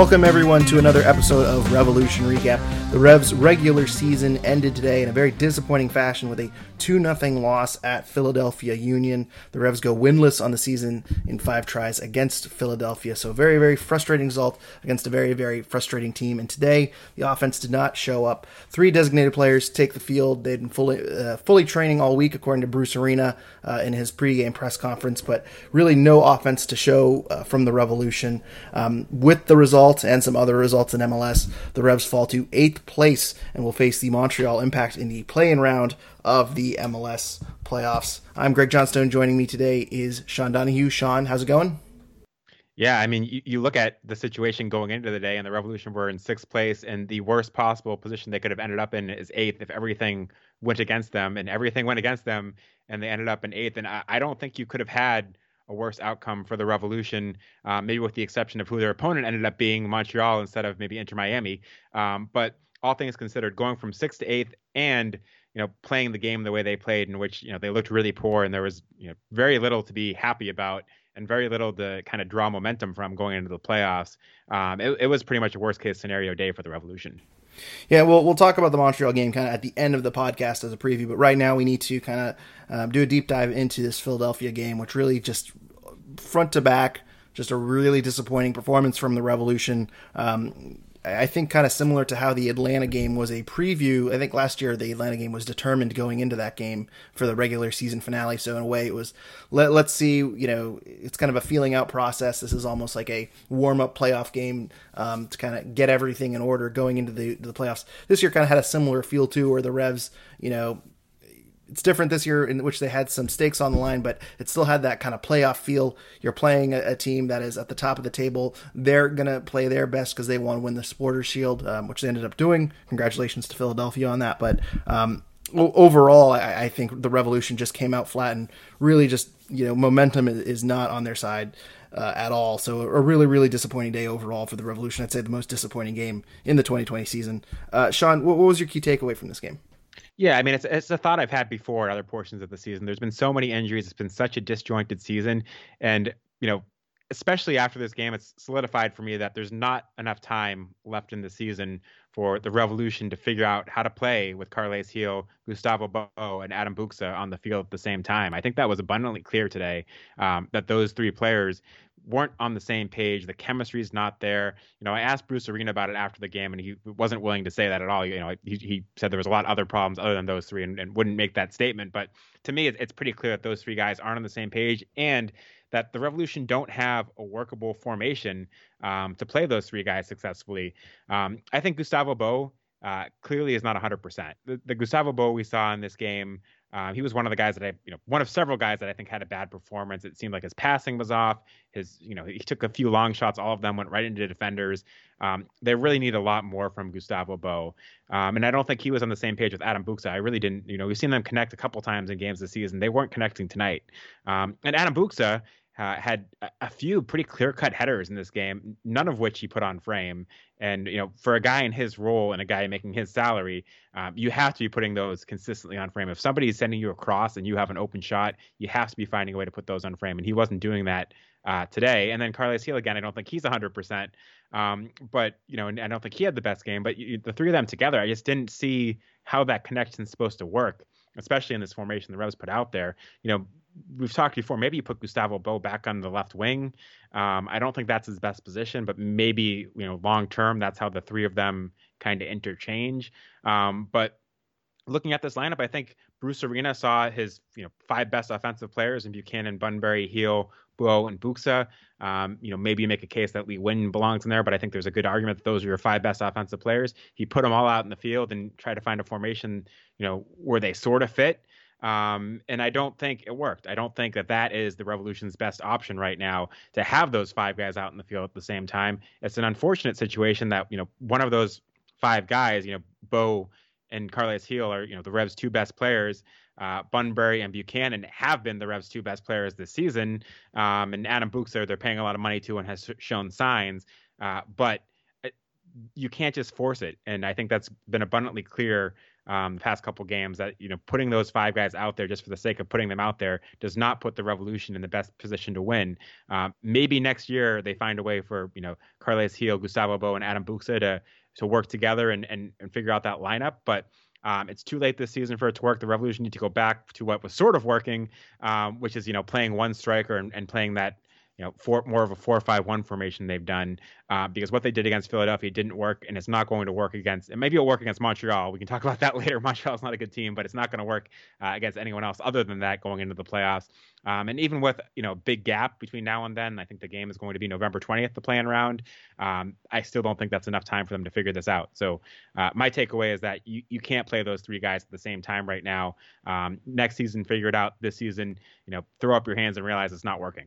Welcome, everyone, to another episode of Revolution Recap. The Revs' regular season ended today in a very disappointing fashion with a 2 0 loss at Philadelphia Union. The Revs go winless on the season in five tries against Philadelphia. So, very, very frustrating result against a very, very frustrating team. And today, the offense did not show up. Three designated players take the field. They'd been fully, uh, fully training all week, according to Bruce Arena uh, in his pregame press conference, but really no offense to show uh, from the Revolution. Um, with the result and some other results in MLS, the Revs fall to eighth place and will face the Montreal Impact in the play-in round of the MLS playoffs. I'm Greg Johnstone. Joining me today is Sean Donahue. Sean, how's it going? Yeah, I mean, you, you look at the situation going into the day, and the Revolution were in sixth place, and the worst possible position they could have ended up in is eighth if everything went against them, and everything went against them, and they ended up in eighth. And I, I don't think you could have had a worse outcome for the Revolution, uh, maybe with the exception of who their opponent ended up being, Montreal instead of maybe Inter Miami. Um, but all things considered, going from sixth to eighth and you know playing the game the way they played, in which you know they looked really poor and there was you know very little to be happy about and very little to kind of draw momentum from going into the playoffs. Um, it, it was pretty much a worst case scenario day for the Revolution. Yeah, well, we'll talk about the Montreal game kind of at the end of the podcast as a preview, but right now we need to kind of um, do a deep dive into this Philadelphia game, which really just front to back, just a really disappointing performance from the Revolution. Um, I think kind of similar to how the Atlanta game was a preview. I think last year the Atlanta game was determined going into that game for the regular season finale. So in a way, it was let let's see. You know, it's kind of a feeling out process. This is almost like a warm up playoff game um, to kind of get everything in order going into the the playoffs. This year kind of had a similar feel too, where the Revs, you know, it's different this year in which they had some stakes on the line, but it still had that kind of playoff feel. You're playing a, a team that is at the top of the table. They're gonna play their best because they want to win the Supporters Shield, um, which they ended up doing. Congratulations to Philadelphia on that. But um, overall, I, I, think the Revolution just came out flat and really just you know momentum is not on their side. Uh, at all. So a really, really disappointing day overall for the Revolution. I'd say the most disappointing game in the 2020 season. Uh, Sean, what, what was your key takeaway from this game? Yeah, I mean, it's it's a thought I've had before in other portions of the season. There's been so many injuries. It's been such a disjointed season, and you know, especially after this game, it's solidified for me that there's not enough time left in the season for the Revolution to figure out how to play with Carles Gil, Gustavo Bou, and Adam Buksa on the field at the same time. I think that was abundantly clear today um, that those three players weren't on the same page. The chemistry's not there. You know, I asked Bruce Arena about it after the game, and he wasn't willing to say that at all. You know, he, he said there was a lot of other problems other than those three, and, and wouldn't make that statement. But to me, it's pretty clear that those three guys aren't on the same page, and that the Revolution don't have a workable formation um, to play those three guys successfully. Um, I think Gustavo Bou uh, clearly is not 100%. The, the Gustavo Bou we saw in this game um, he was one of the guys that I, you know, one of several guys that I think had a bad performance. It seemed like his passing was off. His, you know, he took a few long shots. All of them went right into defenders. Um, they really need a lot more from Gustavo Bou. Um, and I don't think he was on the same page with Adam Buksa. I really didn't, you know, we've seen them connect a couple times in games this season. They weren't connecting tonight. Um, and Adam Buksa, uh, had a, a few pretty clear cut headers in this game, none of which he put on frame. And you know, for a guy in his role and a guy making his salary, um, you have to be putting those consistently on frame. If somebody is sending you across and you have an open shot, you have to be finding a way to put those on frame. And he wasn't doing that uh, today. And then Carles Gil again, I don't think he's 100%. Um, but you know, I don't think he had the best game. But you, the three of them together, I just didn't see how that connection is supposed to work especially in this formation the Revs put out there. You know, we've talked before. Maybe you put Gustavo Bou back on the left wing. Um, I don't think that's his best position, but maybe you know long term that's how the three of them kind of interchange. Um, but looking at this lineup, I think Bruce Arena saw his you know five best offensive players in Buchanan, Bunbury, Gil, Bou, and Buksa. Um, you know maybe you make a case that Lee Nguyen belongs in there, but I think there's a good argument that those are your five best offensive players. He put them all out in the field and tried to find a formation you know where they sort of fit. Um, and I don't think it worked. I don't think that that is the Revolution's best option right now to have those five guys out in the field at the same time. It's an unfortunate situation that you know one of those five guys, you know, Bou and Carles Gil are, you know, the Revs' two best players. Uh, Bunbury and Buchanan have been the Revs' two best players this season. Um, and Adam Buksa, they're paying a lot of money to and has shown signs. Uh, but uh, you can't just force it. And I think that's been abundantly clear um, the past couple games that you know putting those five guys out there just for the sake of putting them out there does not put the Revolution in the best position to win. Um, maybe next year they find a way for you know Carles Gil, Gustavo Bou, and Adam Buksa to to work together and and, and figure out that lineup, but. Um, it's too late this season for it to work. The Revolution need to go back to what was sort of working, um, which is you know playing one striker and, and playing that you know, four, more of a four-five-one formation they've done uh, because what they did against Philadelphia didn't work, and it's not going to work against. And maybe it'll work against Montreal. We can talk about that later. Montreal's not a good team, but it's not going to work uh, against anyone else other than that going into the playoffs. Um, and even with you know big gap between now and then, I think the game is going to be November 20th, the playing round. Um, I still don't think that's enough time for them to figure this out. So uh, my takeaway is that you you can't play those three guys at the same time right now. Um, next season, figure it out. This season, you know, throw up your hands and realize it's not working.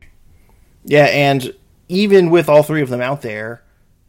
Yeah, and even with all three of them out there,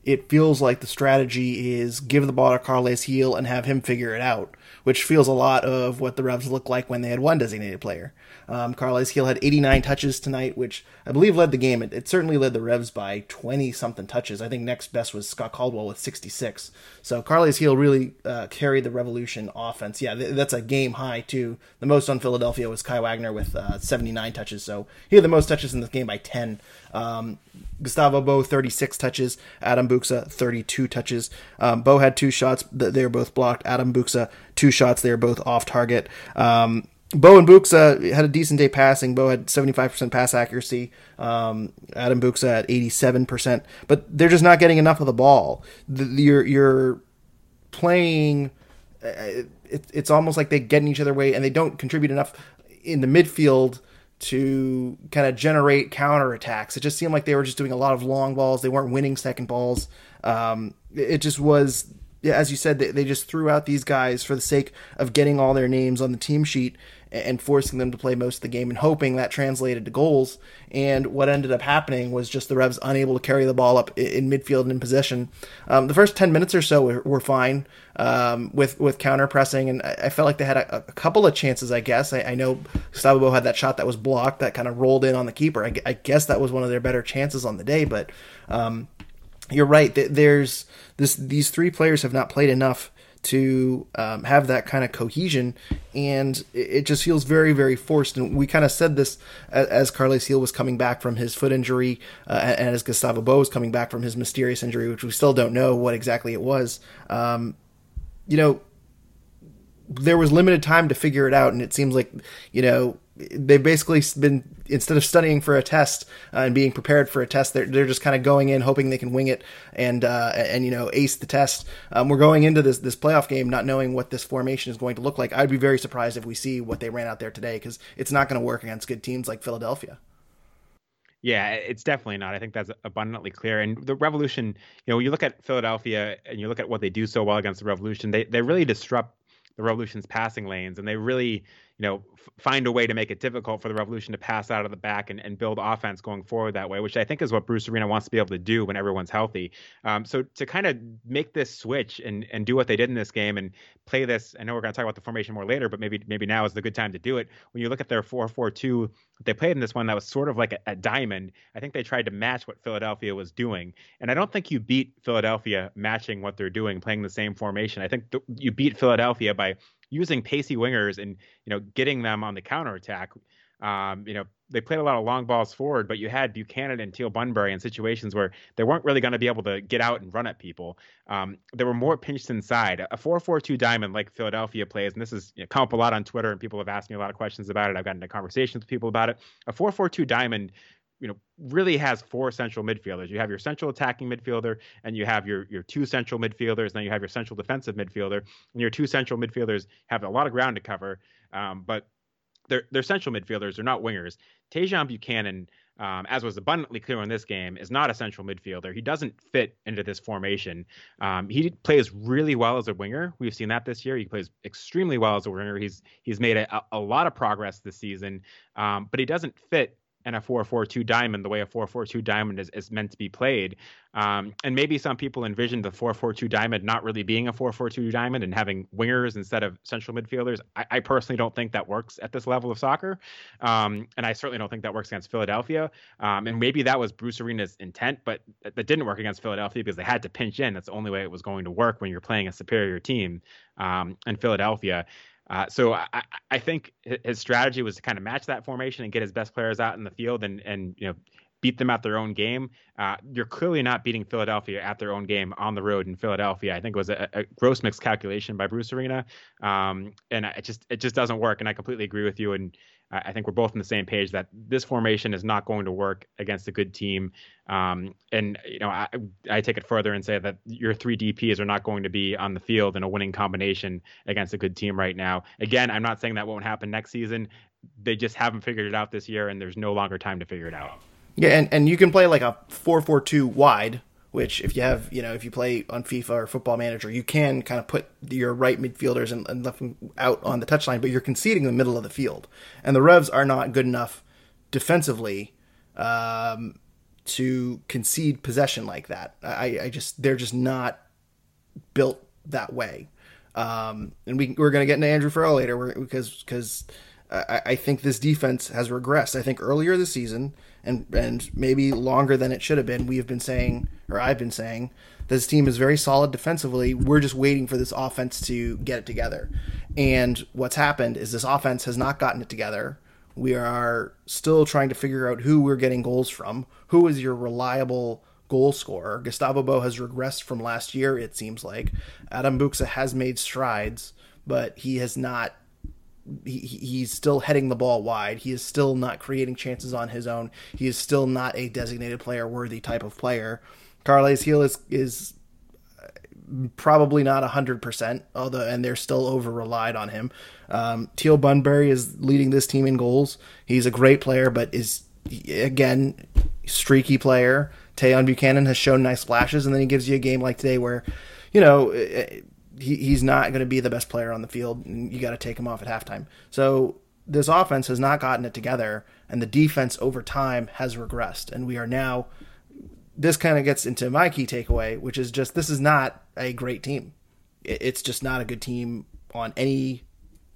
it feels like the strategy is give the ball to Carles Gil and have him figure it out, which feels a lot of what the Revs looked like when they had one designated player. Um, Carles Gil had 89 touches tonight, which I believe led the game. It, it certainly led the Revs by 20 something touches. I think next best was Scott Caldwell with 66. So Carles Gil really uh, carried the Revolution offense. Yeah, th- that's a game high too. The most on Philadelphia was Kai Wagner with uh, 79 touches. So he had the most touches in this game by 10. Um, Gustavo Bou 36 touches, Adam Buksa 32 touches. Um, Bou had two shots, they were both blocked. Adam Buksa two shots, they were both off target. Um, Bou and Buksa had a decent day passing. Bou had 75% pass accuracy. Um, Adam Buksa at 87%, but they're just not getting enough of the ball. The, you're, you're playing, uh, it, it's almost like they get in each other way and they don't contribute enough in the midfield to kind of generate counter attacks. It just seemed like they were just doing a lot of long balls. They weren't winning second balls. Um, it just was as you said, they, they just threw out these guys for the sake of getting all their names on the team sheet and forcing them to play most of the game and hoping that translated to goals. And what ended up happening was just the Revs unable to carry the ball up in midfield and in possession. Um, the first 10 minutes or so were, were fine um, with, with counter pressing, and I, I felt like they had a, a, couple of chances, I guess. I, I know Gustavo had that shot that was blocked that kind of rolled in on the keeper. I, I, guess that was one of their better chances on the day, but. Um, you're right. That there's this. These three players have not played enough to um, have that kind of cohesion, and it just feels very, very forced. And we kind of said this as, as Carles Gil was coming back from his foot injury, uh, and as Gustavo Bou was coming back from his mysterious injury, which we still don't know what exactly it was. Um, you know, there was limited time to figure it out, and it seems like you know they've basically been instead of studying for a test uh, and being prepared for a test, they're they're just kind of going in hoping they can wing it and uh, and you know ace the test. Um, we're going into this this playoff game not knowing what this formation is going to look like. I'd be very surprised if we see what they ran out there today because it's not going to work against good teams like Philadelphia. Yeah, it's definitely not. I think that's abundantly clear. And the Revolution, you know, you look at Philadelphia and you look at what they do so well against the Revolution, they they really disrupt the Revolution's passing lanes, and they really you know, f- find a way to make it difficult for the Revolution to pass out of the back and, and build offense going forward that way, which I think is what Bruce Arena wants to be able to do when everyone's healthy. Um, so to kind of make this switch and and do what they did in this game and play this, I know we're going to talk about the formation more later, but maybe maybe now is the good time to do it. When you look at their 4-4-2 they played in this one that was sort of like a, a diamond, I think they tried to match what Philadelphia was doing, and I don't think you beat Philadelphia matching what they're doing, playing the same formation. I think th- you beat Philadelphia by using pacey wingers and you know getting them on the counter attack. Um, you know they played a lot of long balls forward, but you had Buchanan and Teal Bunbury in situations where they weren't really going to be able to get out and run at people. Um, they were more pinched inside. A 4-4-2 diamond like Philadelphia plays, and this has you know, come up a lot on Twitter, and people have asked me a lot of questions about it. I've gotten into conversations with people about it. A 4-4-2 diamond you know really has four central midfielders. You have your central attacking midfielder, and you have your your two central midfielders. And then you have your central defensive midfielder, and your two central midfielders have a lot of ground to cover. Um, but they're they're central midfielders. They're not wingers. Tajon Buchanan, um, as was abundantly clear in this game, is not a central midfielder. He doesn't fit into this formation. Um, he plays really well as a winger. We've seen that this year. He plays extremely well as a winger. He's he's made a, a lot of progress this season, um, but he doesn't fit and a 4-4-2 diamond the way a 4-4-2 diamond is, is meant to be played. Um, and maybe some people envisioned the 4-4-2 diamond not really being a 4-4-2 diamond and having wingers instead of central midfielders. I, I personally don't think that works at this level of soccer, um, and I certainly don't think that works against Philadelphia. Um, and maybe that was Bruce Arena's intent, but that didn't work against Philadelphia because they had to pinch in. That's the only way it was going to work when you're playing a superior team um, in Philadelphia. Uh, so I, I think his strategy was to kind of match that formation and get his best players out in the field and and you know beat them at their own game. Uh, you're clearly not beating Philadelphia at their own game on the road in Philadelphia. I think it was a, a gross mixed calculation by Bruce Arena, um, and it just it just doesn't work. And I completely agree with you. And I think we're both on the same page that this formation is not going to work against a good team. Um, and you know, I, I take it further and say that your three DPS are not going to be on the field in a winning combination against a good team right now. Again, I'm not saying that won't happen next season. They just haven't figured it out this year, and there's no longer time to figure it out. Yeah, and, and you can play like a four four two wide, which if you have you know if you play on FIFA or Football Manager, you can kind of put your right midfielders and, and left out on the touchline, but you're conceding the middle of the field, and the Revs are not good enough defensively um, to concede possession like that. I, I just they're just not built that way. Um, and we, we're going to get into Andrew Farrell later because because I, I think this defense has regressed. I think earlier this season and and maybe longer than it should have been. We have been saying, or I've been saying, this team is very solid defensively. We're just waiting for this offense to get it together. And what's happened is this offense has not gotten it together. We are still trying to figure out who we're getting goals from. Who is your reliable goal scorer? Gustavo Bou has regressed from last year, it seems like. Adam Buksa has made strides, but he has not he, he's still heading the ball wide. He is still not creating chances on his own. He is still not a designated player worthy type of player. Carles Gil is is uh, probably not hundred percent, although and they're still over relied on him. Um, Teal Bunbury is leading this team in goals. He's a great player, but is again streaky player. Tajon Buchanan has shown nice flashes, and then he gives you a game like today where, you know, eh, eh, he, he's not going to be the best player on the field. And you got to take him off at halftime. So this offense has not gotten it together, and the defense over time has regressed. And we are now. This kind of gets into my key takeaway, which is just this is not a great team. It's just not a good team on any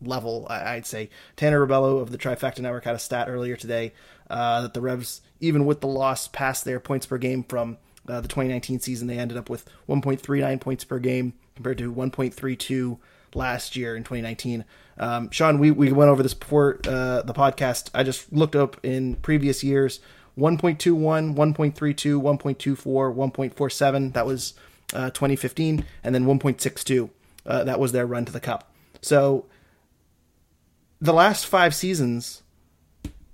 level. I'd say Tanner Ribello of the Trifecta Network had a stat earlier today uh, that the Revs, even with the loss, passed their points per game from uh, the 2019 season. They ended up with 1.39 points per game compared to 1.32 last year in 2019. Um, Sean, we, we went over this before uh, the podcast. I just looked up in previous years 1.21, 1.32, 1.24, 1.47. That was uh, 2015. And then 1.62. Uh, that was their run to the cup. So the last five seasons,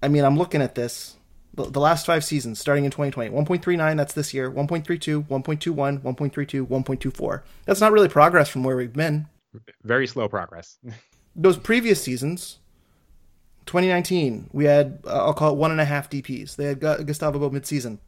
I mean, I'm looking at this. The, last five seasons, starting in 2020, 1.39, that's this year, 1.32, 1.21, 1.32, 1.24. That's not really progress from where we've been. Very slow progress. Those previous seasons, 2019, we had, uh, I'll call it one and a half DPs. They had Gustavo Bou midseason.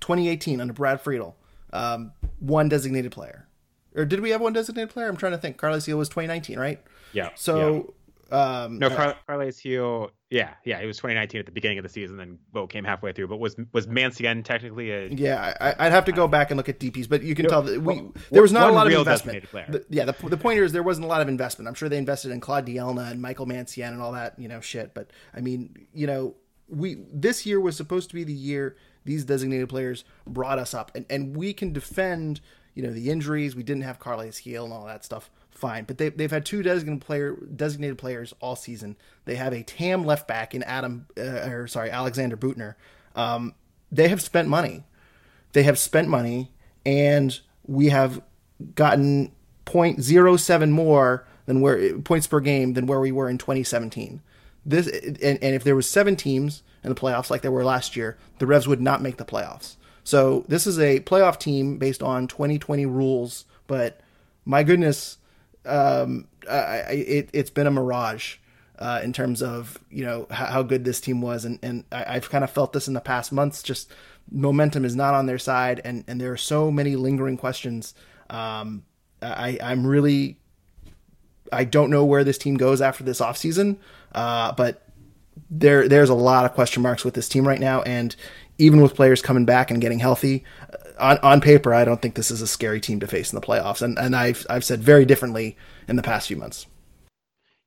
2018, under Brad Friedel, um, one designated player. Or did we have one designated player? I'm trying to think. Carlos Gil was 2019, right? Yeah. So um, no, Car- Carles Gil. Yeah, yeah, it was 2019 at the beginning of the season, then Bou came halfway through. But was was Mancienne technically a? Yeah, I, would have to go back and look at DPS, but you can no, tell that we there was not a lot of investment. The, yeah, the, the point is there wasn't a lot of investment. I'm sure they invested in Claude Dielna and Michael Mancienne and all that, you know, shit. But I mean, you know, we this year was supposed to be the year these designated players brought us up, and and we can defend, you know, the injuries. We didn't have Carles Gil and all that stuff fine. But they, they've had two designated player designated players all season. They have a TAM left back in Adam, uh, or sorry, Alexander Büttner. Um, they have spent money. They have spent money, and we have gotten 0.07 more than where points per game than where we were in 2017. This and, and if there was seven teams in the playoffs like there were last year, the Revs would not make the playoffs. So this is a playoff team based on 2020 rules, but my goodness, um, I, it, has been a mirage uh, in terms of you know how, how, good this team was, and and I, have kind of felt this in the past months. Just momentum is not on their side, and and there are so many lingering questions. Um, I I'm really I don't know where this team goes after this offseason, uh, but there there's a lot of question marks with this team right now, and even with players coming back and getting healthy, on on paper, I don't think this is a scary team to face in the playoffs. And and I've I've said very differently in the past few months.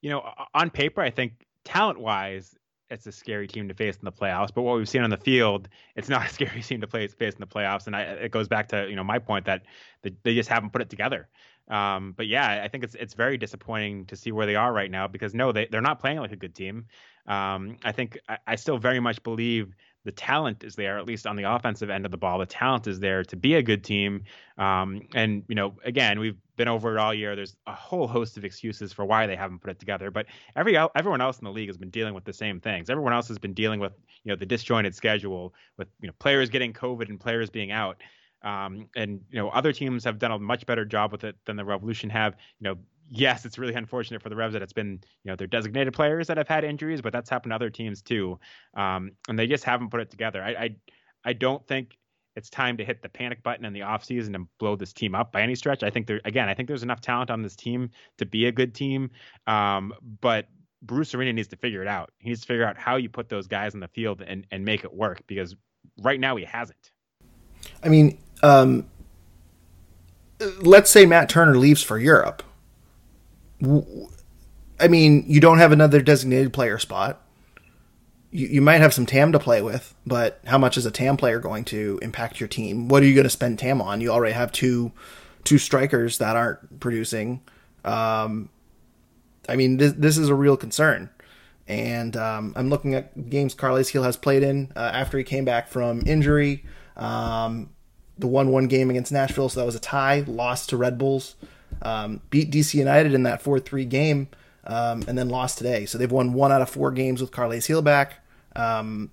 You know, on paper, I think talent wise, it's a scary team to face in the playoffs. But what we've seen on the field, it's not a scary team to play, face in the playoffs. And I, it goes back to you know my point that they just haven't put it together. Um, but yeah, I think it's it's very disappointing to see where they are right now because no, they they're not playing like a good team. Um, I think I, I, still very much believe the talent is there, at least on the offensive end of the ball. The talent is there to be a good team. Um, and you know, again, we've been over it all year. There's a whole host of excuses for why they haven't put it together. But every everyone else in the league has been dealing with the same things. Everyone else has been dealing with you know the disjointed schedule, with you know players getting COVID and players being out. Um, and you know other teams have done a much better job with it than the Revolution have. You know, yes, it's really unfortunate for the Revs that it's been you know their designated players that have had injuries, but that's happened to other teams too, um, and they just haven't put it together. I, I I don't think it's time to hit the panic button in the offseason and blow this team up by any stretch. I think there again, I think there's enough talent on this team to be a good team, um, but Bruce Arena needs to figure it out. He needs to figure out how you put those guys in the field and and make it work because right now he hasn't. I mean, um, let's say Matt Turner leaves for Europe. I mean, you don't have another designated player spot. You, you might have some TAM to play with, but how much is a TAM player going to impact your team? What are you going to spend TAM on? You already have two two strikers that aren't producing. Um, I mean, this this is a real concern. And um, I'm looking at games Carles Gil has played in uh, after he came back from injury. Um, the one-one game against Nashville, so that was a tie. Lost to Red Bulls, um, beat DC United in that four-three game, um, and then lost today. So they've won one out of four games with Carles Gil back. Um,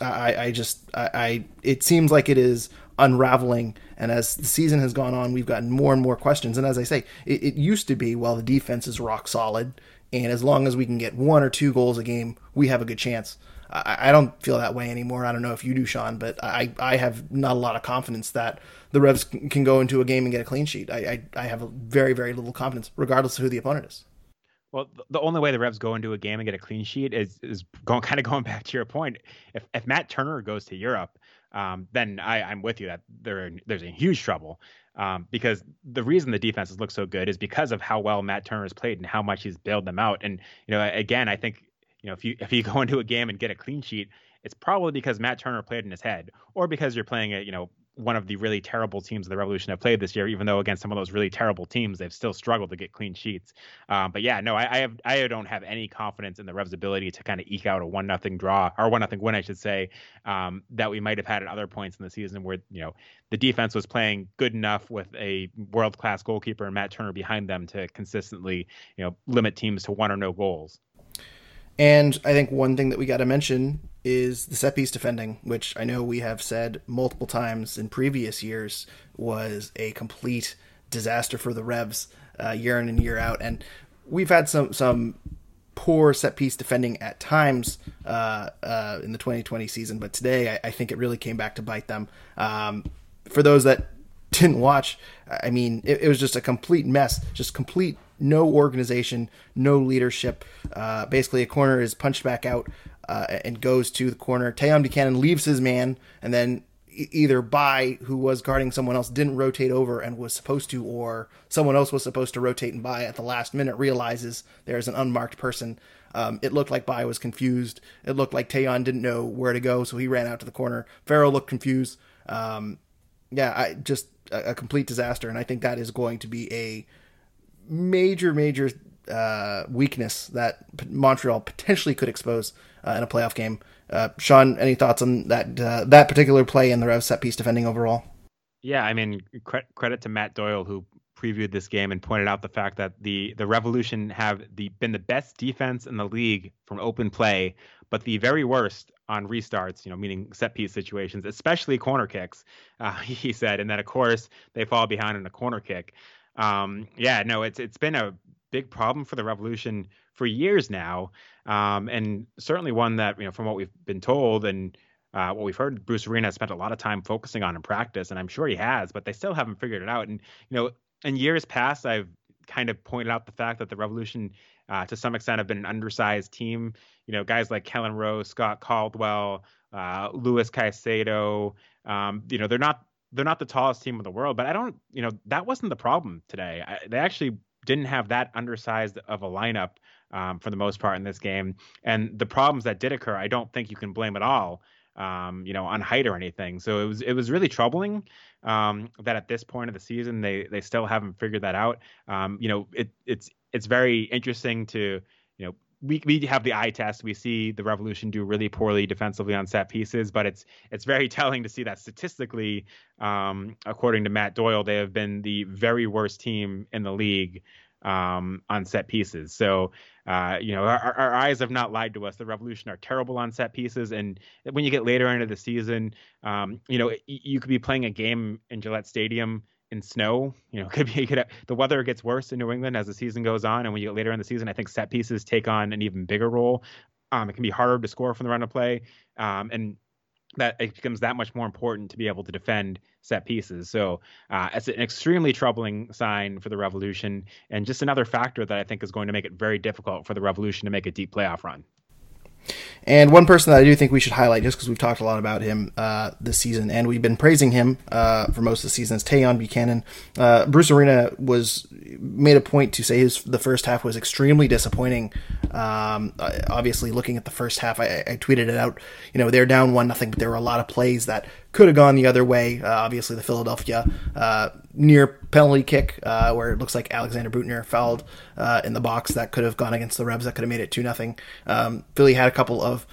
I, I, just, I, I, it seems like it is unraveling, and as the season has gone on, we've gotten more and more questions. And as I say, it, it used to be, well, the defense is rock solid, and as long as we can get one or two goals a game, we have a good chance. I, I don't feel that way anymore. I don't know if you do, Sean, but I, I have not a lot of confidence that the Revs can go into a game and get a clean sheet. I, I, I have very, very little confidence, regardless of who the opponent is. Well, the only way the Revs go into a game and get a clean sheet is is going kind of going back to your point. If if Matt Turner goes to Europe, um, then I, I'm with you that there there's a huge trouble um, because the reason the defenses look so good is because of how well Matt Turner has played and how much he's bailed them out. And you know, again, I think you know, if you if you go into a game and get a clean sheet, it's probably because Matt Turner played in his head, or because you're playing a you know one of the really terrible teams the Revolution have played this year. Even though against some of those really terrible teams, they've still struggled to get clean sheets. Um, but yeah, no, I, I, have I don't have any confidence in the Revs' ability to kind of eke out a one nothing draw or one nothing win, I should say, um, that we might have had at other points in the season where you know the defense was playing good enough with a world class goalkeeper and Matt Turner behind them to consistently you know limit teams to one or no goals. And I think one thing that we got to mention is the set piece defending, which I know we have said multiple times in previous years was a complete disaster for the Revs uh, year in and year out. And we've had some some poor set piece defending at times uh, uh, in the 2020 season, but today I, I, think it really came back to bite them. Um, for those that didn't watch, I mean, it, it was just a complete mess, just complete no organization, no leadership. Uh, basically, a corner is punched back out uh, and goes to the corner. Tajon Buchanan leaves his man, and then either Bye, who was guarding someone else, didn't rotate over and was supposed to, or someone else was supposed to rotate and Bye at the last minute realizes there's an unmarked person. Um, it looked like Bye was confused. It looked like Tajon didn't know where to go, so he ran out to the corner. Farrell looked confused. Um, yeah, I, just a, a complete disaster, and I think that is going to be a major, major uh, weakness that Montreal potentially could expose uh, in a playoff game. Uh, Sean, any thoughts on that uh, that particular play in the Rev set piece defending overall? Yeah, I mean, cre- credit to Matt Doyle who previewed this game and pointed out the fact that the the Revolution have the been the best defense in the league from open play, but the very worst on restarts. You know, meaning set piece situations, especially corner kicks. Uh, he said, and then of course they fall behind in a corner kick um, yeah, no, it's it's been a big problem for the revolution for years now, um, and certainly one that you know from what we've been told and uh, what we've heard, Bruce Arena has spent a lot of time focusing on in practice, and I'm sure he has, but they still haven't figured it out. And you know, in years past, I've kind of pointed out the fact that the Revolution, uh, to some extent, have been an undersized team. You know, guys like Kelyn Rowe, Scott Caldwell, uh, Luis Caicedo. Um, you know, they're not they're not the tallest team in the world, but I don't. You know, that wasn't the problem today. I, they actually didn't have that undersized of a lineup um, for the most part in this game. And the problems that did occur, I don't think you can blame at all, um, you know, on height or anything. So it was it was really troubling um, that at this point of the season they they still haven't figured that out. Um, you know, it it's it's very interesting to we we have the eye test. We see the Revolution do really poorly defensively on set pieces, but it's it's very telling to see that statistically, um, according to Matt Doyle, they have been the very worst team in the league um, on set pieces. So, uh, you know, our, our, eyes have not lied to us. The Revolution are terrible on set pieces, and when you get later into the season, um, you know, you could be playing a game in Gillette Stadium in snow. You know, could be could the weather gets worse in New England as the season goes on, and when you get later in the season, I think set pieces take on an even bigger role. Um, it can be harder to score from the run of play, um, and that it becomes that much more important to be able to defend set pieces. So uh, it's an extremely troubling sign for the Revolution, and just another factor that I think is going to make it very difficult for the Revolution to make a deep playoff run. And one person that I do think we should highlight, just because we've talked a lot about him uh, this season, and we've been praising him uh, for most of the season, is Tajon Buchanan. Uh, Bruce Arena was made a point to say his the first half was extremely disappointing. Um, obviously, looking at the first half, I, I, tweeted it out. You know, they're down one nothing, but there were a lot of plays that could have gone the other way. Uh, obviously, the Philadelphia uh, near penalty kick uh, where it looks like Alexander Büttner fouled uh, in the box that could have gone against the Revs that could have made it two nothing. Um, Philly had a couple of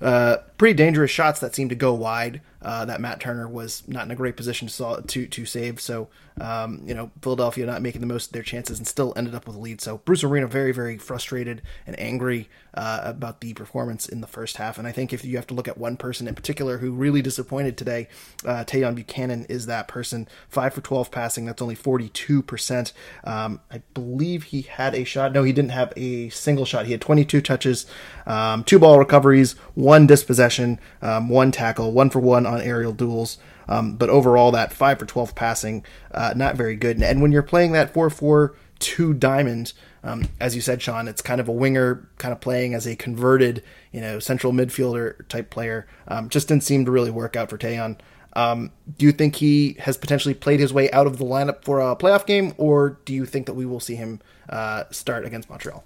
uh, pretty dangerous shots that seemed to go wide uh, that Matt Turner was not in a great position to to, to save. So um, you know Philadelphia not making the most of their chances and still ended up with a lead. So Bruce Arena very very frustrated and angry uh, about the performance in the first half. And I think if you have to look at one person in particular who really disappointed today, uh, Tajon Buchanan is that person. Five for twelve passing. That's only forty two percent. Um, I believe he had a shot. No, he didn't have a single shot. He had twenty two touches, um, two ball recoveries, one dispossession, um, one tackle, one for one on on aerial duels. Um, but overall, that 5 for 12 passing, uh, not very good. And when you're playing that 4 4 2 diamond, um, as you said, Sean, it's kind of a winger kind of playing as a converted, you know, central midfielder type player. Um, just didn't seem to really work out for Tajon. Um, do you think he has potentially played his way out of the lineup for a playoff game, or do you think that we will see him uh, start against Montreal?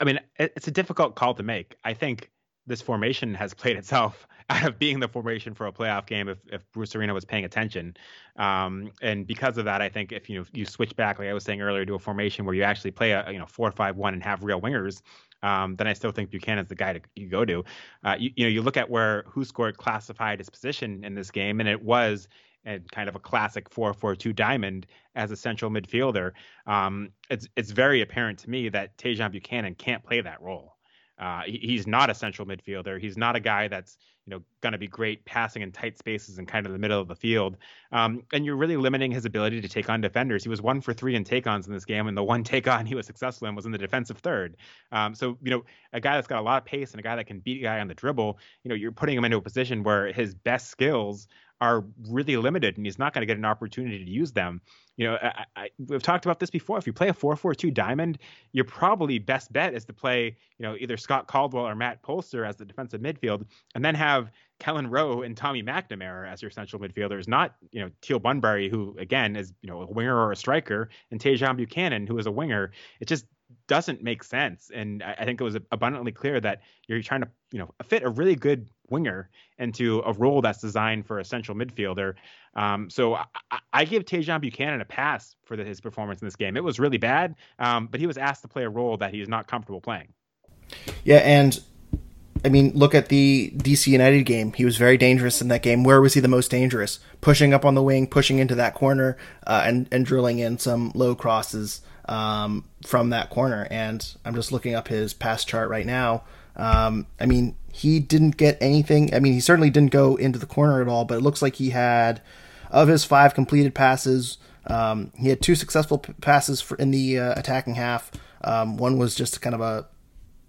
I mean, it's a difficult call to make. I think this formation has played itself out of being the formation for a playoff game if, if Bruce Arena was paying attention. Um, and because of that, I think if you know you switch back, like I was saying earlier, to a formation where you actually play a you know four five one and have real wingers, um, then I still think Buchanan's the guy to you go to. Uh, you, you know, you look at where WhoScored classified his position in this game, and it was and kind of a classic 4-4-2 diamond as a central midfielder. Um, it's it's very apparent to me that Tajon Buchanan can't play that role. Uh, he, he's not a central midfielder. He's not a guy that's you know going to be great passing in tight spaces and kind of the middle of the field. Um, and you're really limiting his ability to take on defenders. He was one for three in take-ons in this game, and the one take-on he was successful in was in the defensive third. Um, so you know a guy that's got a lot of pace and a guy that can beat a guy on the dribble. You know you're putting him into a position where his best skills are really limited and he's not going to get an opportunity to use them. You know, I, I, we've talked about this before. If you play a 4-4-2 diamond, your probably best bet is to play, you know, either Scott Caldwell or Matt Polster as the defensive midfield, and then have Kelyn Rowe and Tommy McNamara as your central midfielders, not, you know, Teal Bunbury, who again is, you know, a winger or a striker, and Tajon Buchanan, who is a winger. It just doesn't make sense. And I, I think it was abundantly clear that you're trying to, you know, fit a really good winger into a role that's designed for a central midfielder. Um, so I, I, give Tajon Buchanan a pass for the, his performance in this game. It was really bad, um, but he was asked to play a role that he is not comfortable playing. Yeah, and I mean, look at the DC United game. He was very dangerous in that game. Where was he the most dangerous? Pushing up on the wing, pushing into that corner, uh, and and drilling in some low crosses um, from that corner. And I'm just looking up his pass chart right now. Um, I mean, he didn't get anything. I mean, he certainly didn't go into the corner at all, but it looks like he had, of his five completed passes, um, he had two successful p- passes for, in the uh, attacking half. Um, one was just kind of a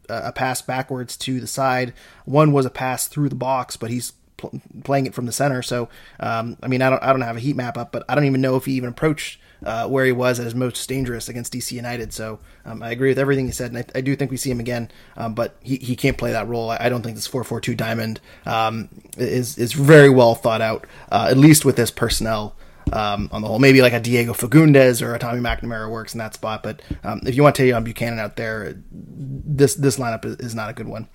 a pass backwards to the side. One was a pass through the box, but he's pl- playing it from the center. So, um, I mean, I don't I don't have a heat map up, but I don't even know if he even approached uh, where he was at his most dangerous against DC United. So um, I agree with everything he said, and I, I do think we see him again. Um, but he, he can't play that role. I, I don't think this four four two diamond um, is is very well thought out, uh, at least with this personnel. Um, on the whole, maybe like a Diego Fagundez or a Tommy McNamara works in that spot. But um, if you want Tajon Buchanan out there, this this lineup is, is not a good one.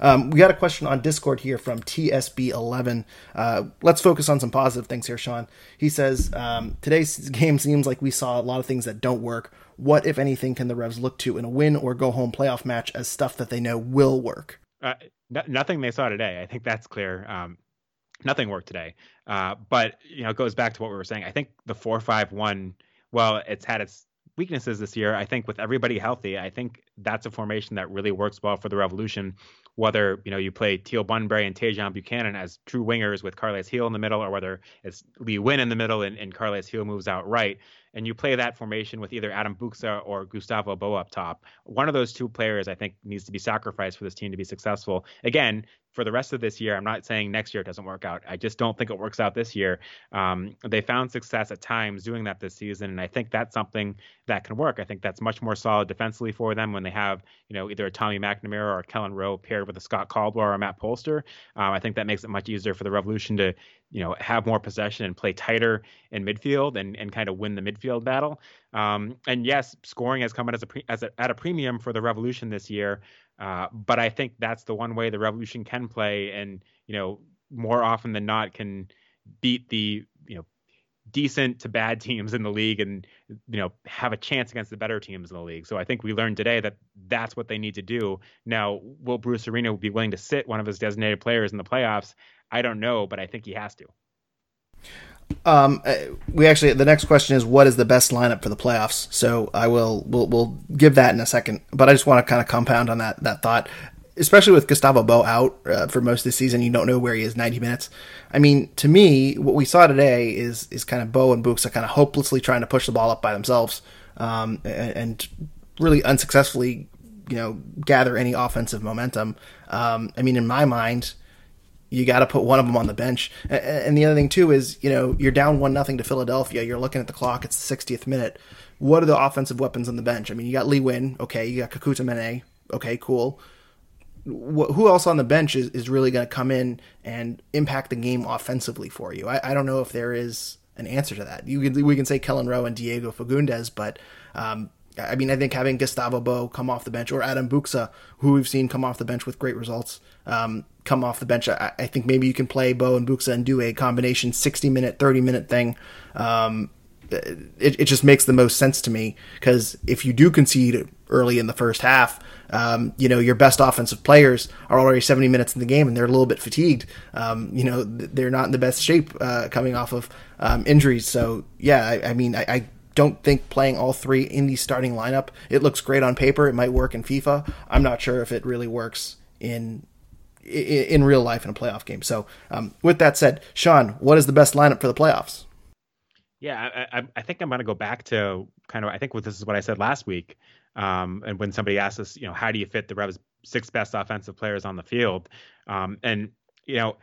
Um, we got a question on Discord here from TSB11. Uh, let's focus on some positive things here, Sean. He says um, today's game seems like we saw a lot of things that don't work. What, if anything, can the Revs look to in a win or go home playoff match as stuff that they know will work? Uh, nothing they saw today. I think that's clear. Um, nothing worked today. Uh, but you know, it goes back to what we were saying. I think the four five one. Well, it's had its weaknesses this year. I think with everybody healthy, I think that's a formation that really works well for the Revolution whether you know you play Teal Bunbury and Tajon Buchanan as true wingers with Carles Gil in the middle, or whether it's Lee Nguyen in the middle and, and Carles Gil moves out right, and you play that formation with either Adam Buksa or Gustavo Bou up top. One of those two players, I think, needs to be sacrificed for this team to be successful. Again, for the rest of this year, I'm not saying next year it doesn't work out. I just don't think it works out this year. Um, they found success at times doing that this season, and I think that's something that can work. I think that's much more solid defensively for them when they have, you know, either a Tommy McNamara or a Kelyn Rowe paired with a Scott Caldwell or a Matt Polster. Um, I think that makes it much easier for the Revolution to, you know, have more possession and play tighter in midfield and, and kind of win the midfield battle. Um, and yes, scoring has come as a, pre- as a at a premium for the Revolution this year. Uh, but I think that's the one way the Revolution can play, and you know, more often than not, can beat the you know decent to bad teams in the league and you know have a chance against the better teams in the league. So I think we learned today that that's what they need to do. Now, will Bruce Arena be willing to sit one of his designated players in the playoffs? I don't know, but I think he has to. Um, uh, we actually the next question is what is the best lineup for the playoffs? So I will we'll, we'll give that in a second, but I just want to kind of compound on that that thought, especially with Gustavo Bou out uh, for most of the season. You don't know where he is ninety minutes. I mean, to me, what we saw today is is kind of Bou and Buksa kind of hopelessly trying to push the ball up by themselves, um, and, and really unsuccessfully, you know, gather any offensive momentum. Um, I mean, in my mind you got to put one of them on the bench. And the other thing too is, you know, you're down one nothing to Philadelphia. You're looking at the clock. It's the 60th minute. What are the offensive weapons on the bench? I mean, you got Lee Nguyen. Okay, you got Kekuta Manneh. Okay, cool. Who else on the bench is, is really going to come in and impact the game offensively for you? I, I don't know if there is an answer to that. You we can say Kelyn Rowe and Diego Fagundez, but um, I mean, I think having Gustavo Bou come off the bench or Adam Buksa, who we've seen come off the bench with great results, um, come off the bench. I, I, think maybe you can play Bou and Buksa and do a combination 60 minute, 30 minute thing. Um, it, it just makes the most sense to me because if you do concede early in the first half, um, you know, your best offensive players are already 70 minutes in the game and they're a little bit fatigued. Um, you know, they're not in the best shape uh, coming off of um, injuries. So, yeah, I, I mean, I, I, don't think playing all three in the starting lineup, it looks great on paper. It might work in FIFA. I'm not sure if it really works in in real life in a playoff game. So, um, with that said, Sean, what is the best lineup for the playoffs? Yeah, I, I think I'm going to go back to kind of. I think this is what I said last week, um, and when somebody asks us, you know, how do you fit the Revs' six best offensive players on the field? Um, and you know,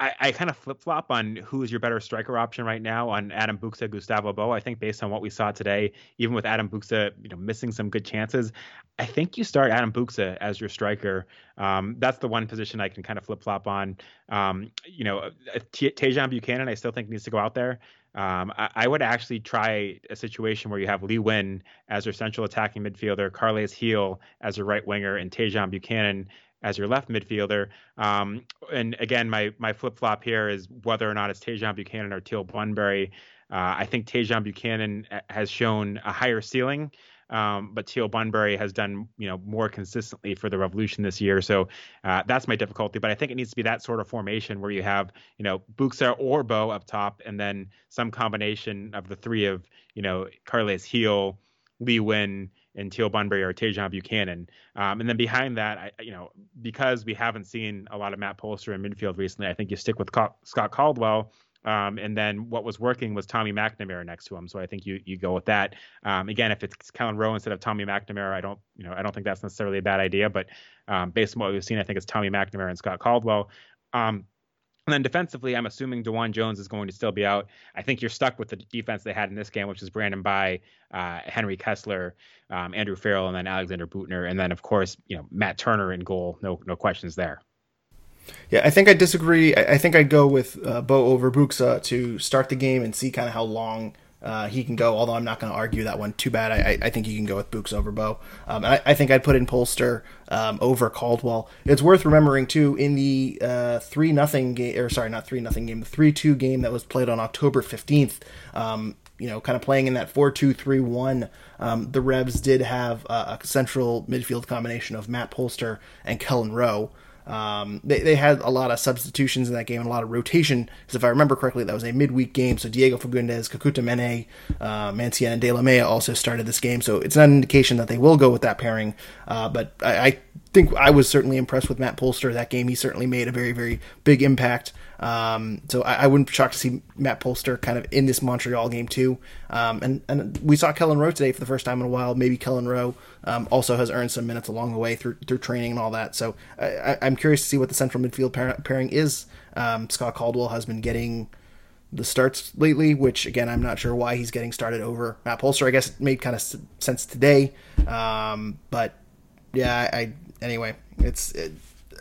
I, I kind of flip flop on who is your better striker option right now on Adam Buksa, Gustavo Bou. I think based on what we saw today, even with Adam Buksa, you know, missing some good chances, I think you start Adam Buksa as your striker. Um, that's the one position I can kind of flip flop on. Um, you know, uh, T- Tajon Buchanan, I still think needs to go out there. Um, I, I, would actually try a situation where you have Lee Nguyen as your central attacking midfielder, Carles Gil as your right winger, and Tajon Buchanan as your left midfielder. Um, and again, my my flip flop here is whether or not it's Tajon Buchanan or Teal Bunbury. Uh, I think Tajon Buchanan has shown a higher ceiling. Um, but Teal Bunbury has done, you know, more consistently for the Revolution this year. So uh, that's my difficulty. But I think it needs to be that sort of formation where you have, you know, Buksa or Bou up top, and then some combination of the three of, you know, Carles Gil, Lee Nguyen, and Teal Bunbury or Tajon Buchanan. Um, and then behind that, I, you know, because we haven't seen a lot of Matt Polster in midfield recently, I think you stick with Scott Caldwell. Um, and then what was working was Tommy McNamara next to him. So I think you you go with that. Um, again, if it's Kelyn Rowe instead of Tommy McNamara, I don't you know I don't think that's necessarily a bad idea. But um, based on what we've seen, I think it's Tommy McNamara and Scott Caldwell. And then defensively, I'm assuming DeJuan Jones is going to still be out. I think you're stuck with the defense they had in this game, which is Brandon Bye, uh, Henry Kessler, um, Andrew Farrell, and then Alexander Büttner, and then of course, you know Matt Turner in goal. No, no questions there. Yeah, I think I disagree. I, think I'd go with uh, Bou over Buksa to start the game and see kind of how long uh, he can go, although I'm not going to argue that one too bad. I, I think he can go with Books over Bou. Um, I, I, think I'd put in Polster um, over Caldwell. It's worth remembering too in the uh, three nothing game, or sorry, not three nothing game, the three two game that was played on October 15th. Um, you know, kind of playing in that four two three one. Um, the Revs did have a central midfield combination of Matt Polster and Kelyn Rowe. Um, they, they had a lot of substitutions in that game and a lot of rotation. Because if I remember correctly, that was a midweek game. So Diego Fagundez, Kekuta Manneh, uh, Mancienne, and Delamea also started this game. So it's not an indication that they will go with that pairing. Uh, but I, I think I was certainly impressed with Matt Polster that game. He certainly made a very, very big impact. Um, so I, I, wouldn't be shocked to see Matt Polster kind of in this Montreal game too. Um, and and we saw Kelyn Rowe today for the first time in a while. Maybe Kelyn Rowe um, also has earned some minutes along the way through through training and all that. So I, am curious to see what the central midfield pair, pairing is. Um, Scott Caldwell has been getting the starts lately, which again I'm not sure why he's getting started over Matt Polster. I guess it made kind of sense today, um, but yeah, I, I anyway, it's. It,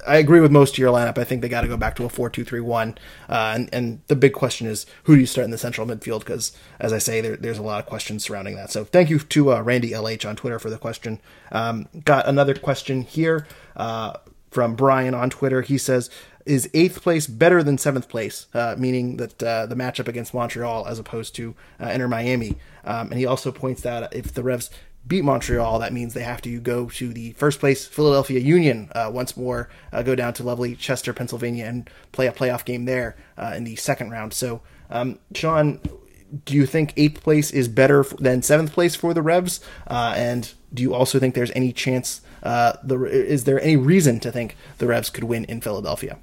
I agree with most of your lineup. I think they got to go back to a four-two-three-one, uh, and and the big question is who do you start in the central midfield? Because as I say, there, there's a lot of questions surrounding that. So thank you to uh, Randy LH on Twitter for the question. Um, got another question here uh, from Brian on Twitter. He says, "Is eighth place better than seventh place?" Uh, meaning that uh, the matchup against Montreal as opposed to uh, Inter Miami. Um, and he also points out if the Revs beat Montreal, that means they have to go to the first place Philadelphia Union uh, once more, uh, go down to lovely Chester, Pennsylvania, and play a playoff game there uh, in the second round. So, um, Sean, do you think eighth place is better than seventh place for the Revs? Uh, and do you also think there's any chance? Uh, the is there any reason to think the Revs could win in Philadelphia?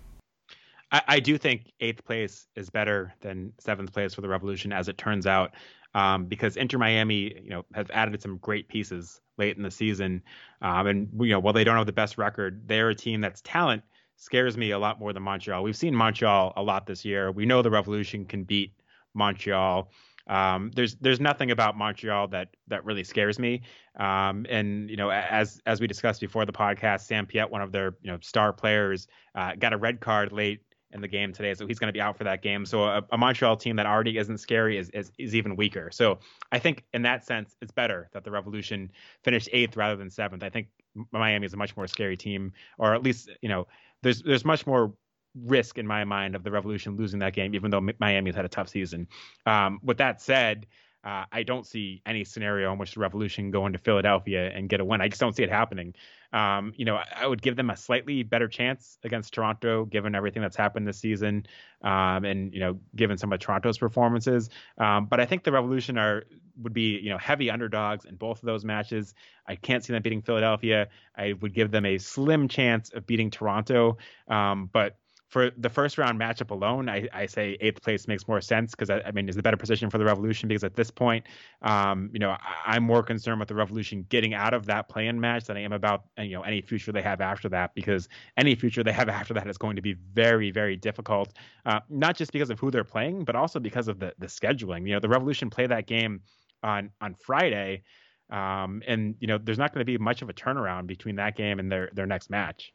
I, I do think eighth place is better than seventh place for the Revolution, as it turns out um, because Inter Miami, you know, have added some great pieces late in the season, um, and you know, while they don't have the best record, they're a team that's talent scares me a lot more than Montreal. We've seen Montreal a lot this year. We know the Revolution can beat Montreal. Um, there's there's nothing about Montreal that that really scares me. Um, and you know, as as we discussed before the podcast, Sam Piette, one of their you know star players, uh, got a red card late in the game today, so he's going to be out for that game. So a, a Montreal team that already isn't scary is, is, is even weaker. So I think in that sense, it's better that the Revolution finished eighth rather than seventh. I think Miami is a much more scary team, or at least you know there's there's much more risk in my mind of the Revolution losing that game, even though Miami's had a tough season. Um, with that said, uh, I don't see any scenario in which the Revolution go into Philadelphia and get a win. I just don't see it happening. Um, you know, I, I, would give them a slightly better chance against Toronto, given everything that's happened this season, um, and you know, given some of Toronto's performances. Um, but I think the Revolution are would be you know heavy underdogs in both of those matches. I can't see them beating Philadelphia. I would give them a slim chance of beating Toronto, um, but for the first round matchup alone, I, I say eighth place makes more sense because I, I, mean is the better position for the Revolution because at this point, um, you know, I, am more concerned with the Revolution getting out of that play-in match than I am about you know any future they have after that because any future they have after that is going to be very very difficult, uh, not just because of who they're playing, but also because of the the scheduling. You know, the Revolution play that game on on Friday. Um, and you know, there's not going to be much of a turnaround between that game and their their next match.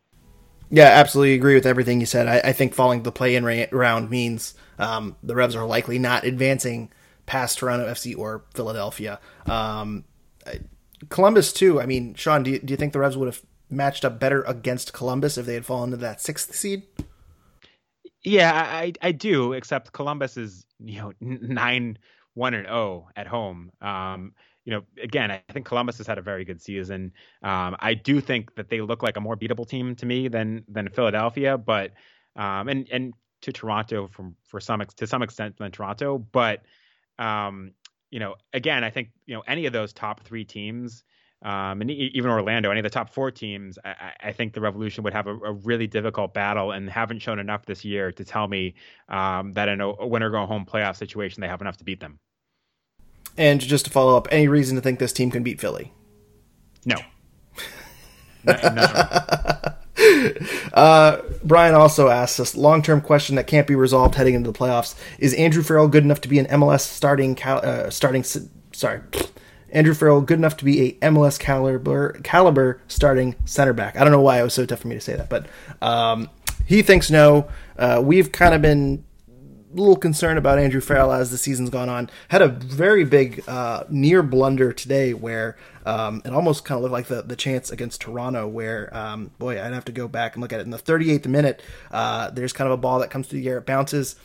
Yeah, absolutely agree with everything you said. I, I think falling the play-in ra- round means um, the Revs are likely not advancing past Toronto FC or Philadelphia. Um, Columbus too. I mean, Sean, do you, do you think the Revs would have matched up better against Columbus if they had fallen to that sixth seed? Yeah, I I do. Except Columbus is you know nine one and zero oh at home. Um, you know, again, I think Columbus has had a very good season. Um, I do think that they look like a more beatable team to me than than Philadelphia, but um, and and to Toronto from for some to some extent than Toronto, but um, you know, again, I think you know any of those top three teams. Um, and even Orlando, any of the top four teams, I, I think the Revolution would have a, a, really difficult battle and haven't shown enough this year to tell me um, that in a, a winner go home playoff situation, they have enough to beat them. And just to follow up, any reason to think this team can beat Philly? No. no, no. uh, Brian also asks us long term question that can't be resolved heading into the playoffs: Is Andrew Farrell good enough to be an MLS starting cal- uh, starting? Sorry, Andrew Farrell good enough to be a MLS caliber caliber starting center back? I don't know why it was so tough for me to say that, but um, he thinks no. Uh, we've kind of been little concerned about Andrew Farrell as the season's gone on. Had a very big uh, near blunder today where um, it almost kind of looked like the, the chance against Toronto, where, um, boy, I'd have to go back and look at it. In the 38th minute, uh, there's kind of a ball that comes through the air, it bounces.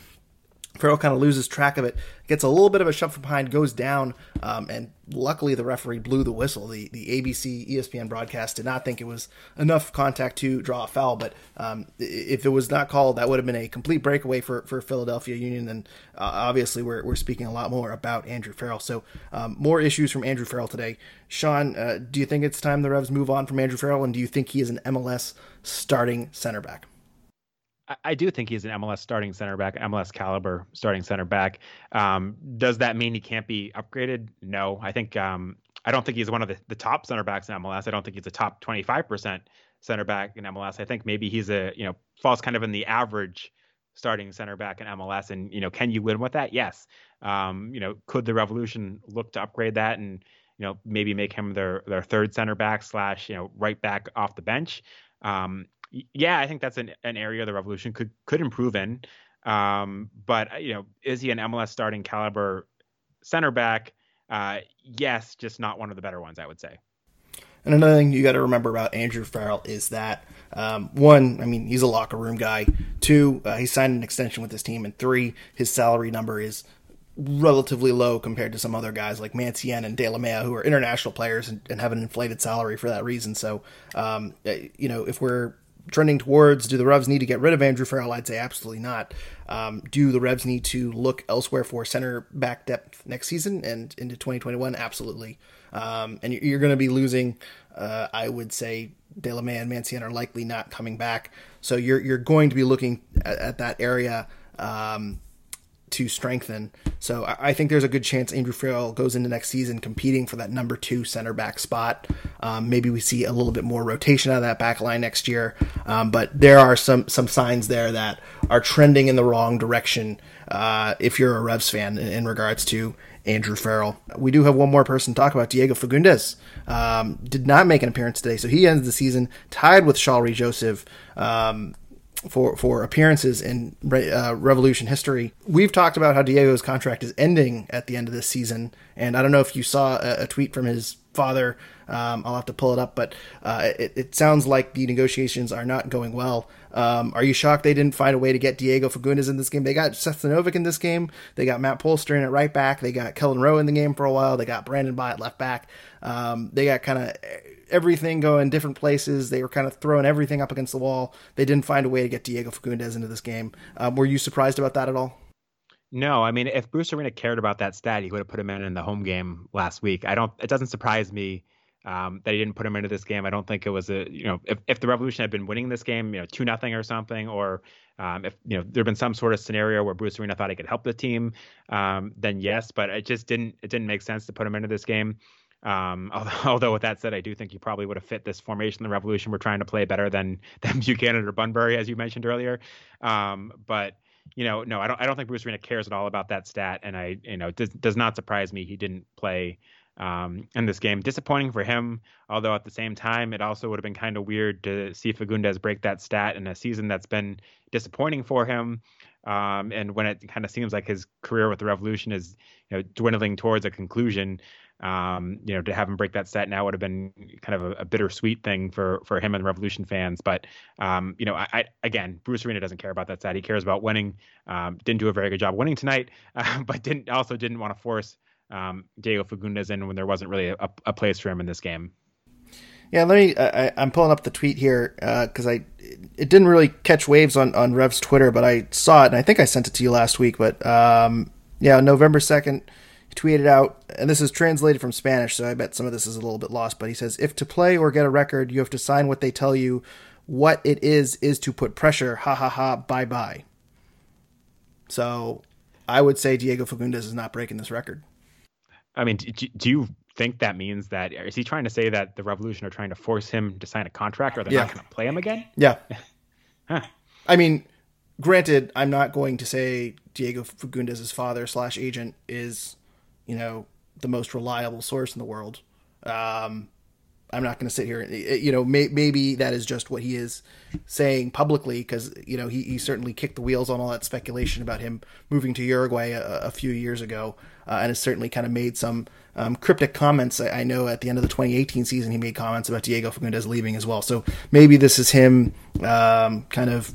Farrell kind of loses track of it, gets a little bit of a shove from behind, goes down, um, and luckily the referee blew the whistle. The the ABC ESPN broadcast did not think it was enough contact to draw a foul, but um, if it was not called, that would have been a complete breakaway for, for Philadelphia Union. And uh, obviously, we're, we're speaking a lot more about Andrew Farrell. So um, more issues from Andrew Farrell today. Sean, uh, do you think it's time the Revs move on from Andrew Farrell, and do you think he is an MLS starting center back? I do think he's an MLS starting center back, MLS caliber starting center back. Um, does that mean he can't be upgraded? No, I think um, I don't think he's one of the, the top center backs in MLS. I don't think he's a top 25% center back in MLS. I think maybe he's a you know falls kind of in the average starting center back in MLS. And you know, can you win with that? Yes. Um, you know, could the Revolution look to upgrade that and you know maybe make him their their third center back slash you know right back off the bench? Um, yeah, I think that's an, an area the Revolution could could improve in. Um, but uh, you know, is he an MLS starting caliber center back? Uh, yes, just not one of the better ones, I would say. And another thing you got to remember about Andrew Farrell is that um, one, I mean, he's a locker room guy. Two, uh, he signed an extension with his team, and three, his salary number is relatively low compared to some other guys like Mancienne and Delamea, who are international players and, and, have an inflated salary for that reason. So, um, uh, you know, if we're trending towards do the Revs need to get rid of Andrew Farrell? I'd say absolutely not. Um, do the Revs need to look elsewhere for center back depth next season and into 2021? Absolutely. Um, and you're going to be losing, uh, I would say, Delamea and Mancienne are likely not coming back. So you're you're going to be looking at, at that area um, to strengthen. So I, think there's a good chance Andrew Farrell goes into next season competing for that number two center back spot. Um, maybe we see a little bit more rotation out of that back line next year. Um, but there are some some signs there that are trending in the wrong direction. Uh, if you're a Revs fan in, in, regards to Andrew Farrell, we do have one more person to talk about. Diego Fagundez um, did not make an appearance today, so he ends the season tied with Shalrie Joseph. Um, for for appearances in uh, Revolution history. We've talked about how Diego's contract is ending at the end of this season, and I don't know if you saw a, a tweet from his father. Um, I'll have to pull it up, but uh, it, it, sounds like the negotiations are not going well. Um, are you shocked they didn't find a way to get Diego Fagundez in this game? They got Seth Sinovic in this game. They got Matt Polster in at right back. They got Kelyn Rowe in the game for a while. They got Brandon Bye at left back. Um, they got kind of everything going different places. They were kind of throwing everything up against the wall. They didn't find a way to get Diego Fagundez into this game. Um, were you surprised about that at all? No, I mean, if Bruce Arena cared about that stat, he would have put him in in the home game last week. I don't. It doesn't surprise me um, that he didn't put him into this game. I don't think it was a you know if, if the Revolution had been winning this game, you know, two nothing or something, or um, if you know there had been some sort of scenario where Bruce Arena thought he could help the team, um, then yes. But it just didn't. It didn't make sense to put him into this game. Um, although, with that said, I do think he probably would have fit this formation. The Revolution we're trying to play better than than Buchanan or Bunbury, as you mentioned earlier. Um, but you know, no, I don't. I don't think Bruce Arena cares at all about that stat, and I, you know, does does not surprise me he didn't play um, in this game. Disappointing for him, although at the same time, it also would have been kind of weird to see Fagundez break that stat in a season that's been disappointing for him. Um, and when it kind of seems like his career with the Revolution is, you know, dwindling towards a conclusion, um, you know, to have him break that set now would have been kind of a, a bittersweet thing for for him and Revolution fans. But um, you know, I, I, again, Bruce Arena doesn't care about that set. He cares about winning. Um, didn't do a very good job winning tonight, uh, but didn't also didn't want to force um, Diego Fagundez in when there wasn't really a, a place for him in this game. Yeah, let me. I, am pulling up the tweet here because uh, I it didn't really catch waves on on Rev's Twitter, but I saw it and I think I sent it to you last week. But um, yeah, November second tweeted out, and this is translated from Spanish, so I bet some of this is a little bit lost, but he says, If to play or get a record, you have to sign what they tell you. What it is, is to put pressure. Ha ha ha, bye bye. So I would say Diego Fagundez is not breaking this record. I mean, do, do you think that means that is he trying to say that the Revolution are trying to force him to sign a contract, or they're Yeah. not going to play him again? Yeah. Huh. I mean, granted, I'm not going to say Diego Fagundez's father slash agent is, you know, the most reliable source in the world. Um, I'm not going to sit here. and- You know, may, maybe that is just what he is saying publicly because you know he, he certainly kicked the wheels on all that speculation about him moving to Uruguay a, a few years ago, uh, and has certainly kind of made some um, cryptic comments. I, I know at the end of the 2018 season he made comments about Diego Fagundez leaving as well. So maybe this is him um, kind of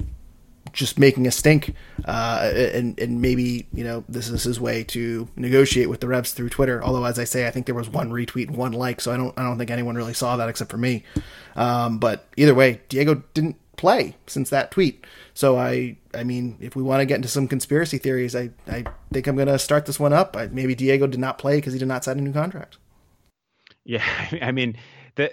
just making a stink, uh, and and maybe you know this is his way to negotiate with the Revs through Twitter. Although, as I say, I think there was one retweet, and one like, so I don't I don't think anyone really saw that except for me. Um, but either way, Diego didn't play since that tweet. So I I mean, if we want to get into some conspiracy theories, I I think I'm gonna start this one up. I, maybe Diego did not play because he did not sign a new contract. Yeah, I mean, the,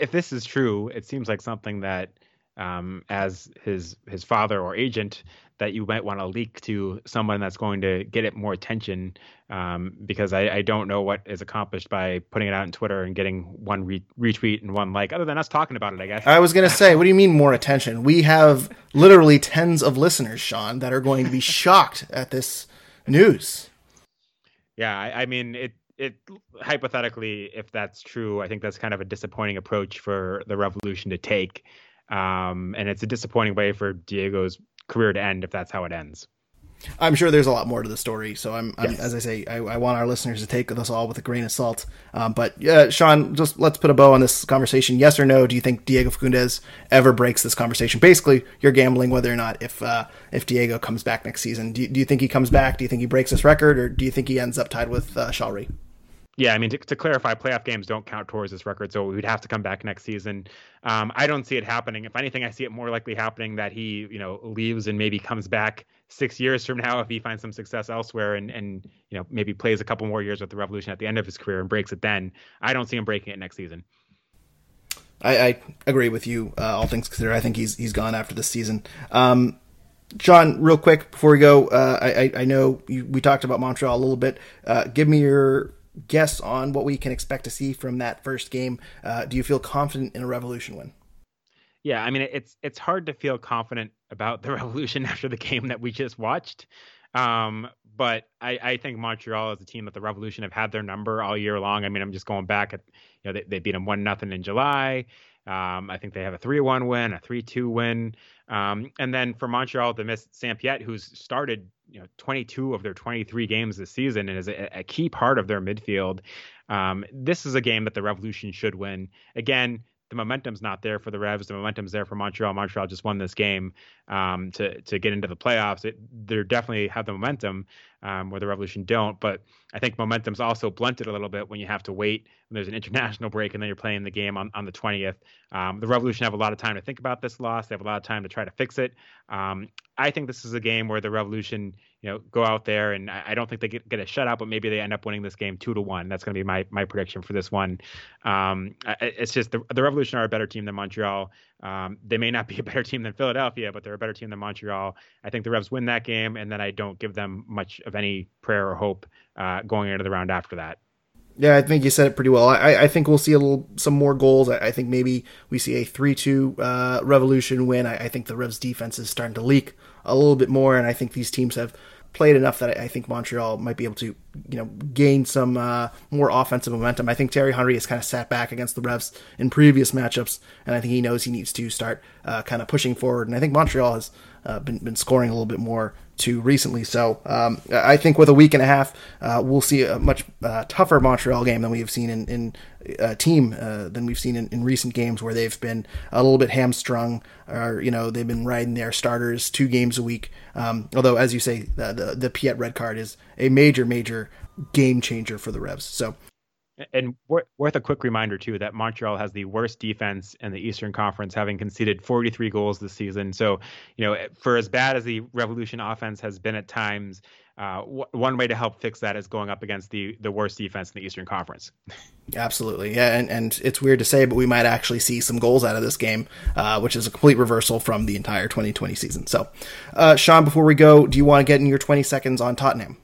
if this is true, it seems like something that, um, as his his father or agent, that you might want to leak to someone that's going to get it more attention. Um, because I, I don't know what is accomplished by putting it out on Twitter and getting one re- retweet and one like, other than us talking about it, I guess. I was gonna say, what do you mean more attention? We have literally tens of listeners, Sean, that are going to be shocked at this news. Yeah, I, I mean it. It hypothetically, if that's true, I think that's kind of a disappointing approach for the revolution to take, um, and it's a disappointing way for Diego's career to end if that's how it ends. I'm sure there's a lot more to the story. So I'm, I'm Yes. as I say, I, I want our listeners to take this all with a grain of salt. Um, but yeah, Sean, just let's put a bow on this conversation. Yes or no? Do you think Diego Fagundez ever breaks this conversation? Basically, you're gambling whether or not if uh, if Diego comes back next season. Do you, do you think he comes back? Do you think he breaks this record, or do you think he ends up tied with uh, Shalrie? Yeah, I mean, to, to clarify, playoff games don't count towards this record, so we would have to come back next season. Um, I don't see it happening. If anything, I see it more likely happening that he, you know, leaves and maybe comes back six years from now if he finds some success elsewhere and and you know maybe plays a couple more years with the Revolution at the end of his career and breaks it. Then I don't see him breaking it next season. I, I agree with you. Uh, all things considered, I think he's he's gone after this season. Um, John, real quick before we go, uh, I, I I know you, we talked about Montreal a little bit. Uh, give me your guess on what we can expect to see from that first game. Uh, do you feel confident in a Revolution win? Yeah, I mean it's it's hard to feel confident about the Revolution after the game that we just watched. Um, but I, I think Montreal is a team that the Revolution have had their number all year long. I mean, I'm just going back at you know they, they beat them one nothing in July. Um, I think they have a three one win, a three two win, um, and then for Montreal to miss Sam Piette, who's started you know 22 of their 23 games this season and is a, a key part of their midfield. Um, this is a game that the Revolution should win. Again, the momentum's not there for the Revs. The momentum's there for Montreal. Montreal just won this game um, to to get into the playoffs. It, they definitely have the momentum um, where the Revolution don't. But I think momentum's also blunted a little bit when you have to wait when there's an international break and then you're playing the game on, on the 20th. Um, the Revolution have a lot of time to think about this loss. They have a lot of time to try to fix it. Um, I think this is a game where the Revolution, you know, go out there and I, I don't think they get, get a shutout, but maybe they end up winning this game two to one. That's going to be my my prediction for this one. Um, it's just the, the Revolution are a better team than Montreal. Um, they may not be a better team than Philadelphia, but they're a better team than Montreal. I think the Revs win that game, and then I don't give them much of any prayer or hope uh, going into the round after that. Yeah, I think you said it pretty well. I, I think we'll see a little some more goals. I, I think maybe we see a three-two uh, Revolution win. I, I think the Revs defense is starting to leak a little bit more, and I think these teams have played enough that I, I think Montreal might be able to, you know, gain some uh, more offensive momentum. I think Thierry Henry has kind of sat back against the Revs in previous matchups, and I think he knows he needs to start uh, kind of pushing forward. And I think Montreal has uh, been been scoring a little bit more too recently. So um, I think with a week and a half, uh, we'll see a much uh, tougher Montreal game than we have seen in, in uh, team uh, than we've seen in, in recent games where they've been a little bit hamstrung or you know they've been riding their starters two games a week. Um, although as you say, the, the the Piette red card is a major major game changer for the Revs. So And worth a quick reminder too that Montreal has the worst defense in the Eastern Conference, having conceded 43 goals this season. So, you know, for as bad as the Revolution offense has been at times, uh, w- one way to help fix that is going up against the the worst defense in the Eastern Conference. Absolutely, yeah, and, and it's weird to say, but we might actually see some goals out of this game, uh, which is a complete reversal from the entire 2020 season. So, uh, Sean, before we go, do you want to get in your 20 seconds on Tottenham?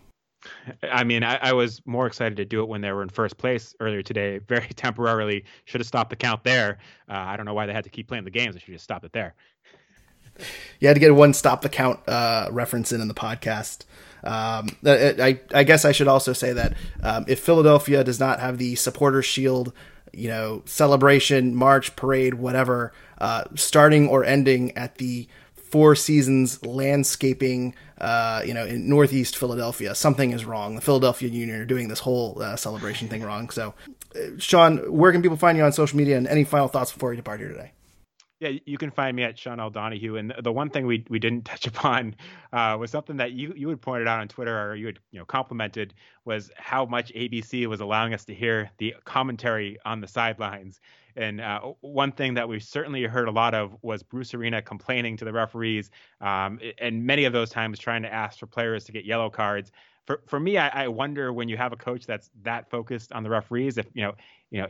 I mean, I, I, was more excited to do it when they were in first place earlier today. Very temporarily, should have stopped the count there. Uh, I don't know why they had to keep playing the games. They should just stop it there. You had to get one stop the count uh, reference in in the podcast. Um, I, I, guess I should also say that um, if Philadelphia does not have the supporter shield, you know, celebration, march, parade, whatever, uh, starting or ending at the Four Seasons landscaping, uh, you know, in Northeast Philadelphia, something is wrong. The Philadelphia Union are doing this whole uh, celebration thing wrong. So, uh, Sean, where can people find you on social media? And any final thoughts before you depart here today? Yeah, you can find me at Sean L. Donahue. And the one thing we we didn't touch upon uh, was something that you you had pointed out on Twitter, or you had you know complimented, was how much ABC was allowing us to hear the commentary on the sidelines. And uh, one thing that we certainly heard a lot of was Bruce Arena complaining to the referees, um, and many of those times trying to ask for players to get yellow cards for for me, I, I, wonder when you have a coach that's that focused on the referees, if you know, you know,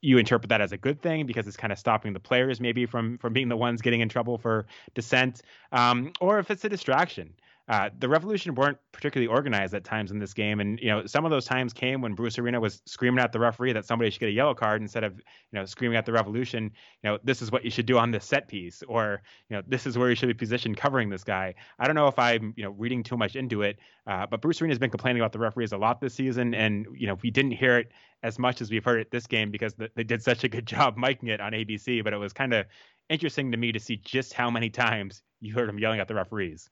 you interpret that as a good thing because it's kind of stopping the players maybe from from being the ones getting in trouble for dissent, um, or if it's a distraction. Uh, the Revolution weren't particularly organized at times in this game, and you know some of those times came when Bruce Arena was screaming at the referee that somebody should get a yellow card instead of you know screaming at the Revolution. You know this is what you should do on this set piece, or you know this is where you should be positioned covering this guy. I don't know if I'm you know reading too much into it, uh, but Bruce Arena has been complaining about the referees a lot this season, and you know we didn't hear it as much as we've heard it this game because the, they did such a good job miking it on ABC. But it was kind of interesting to me to see just how many times you heard him yelling at the referees.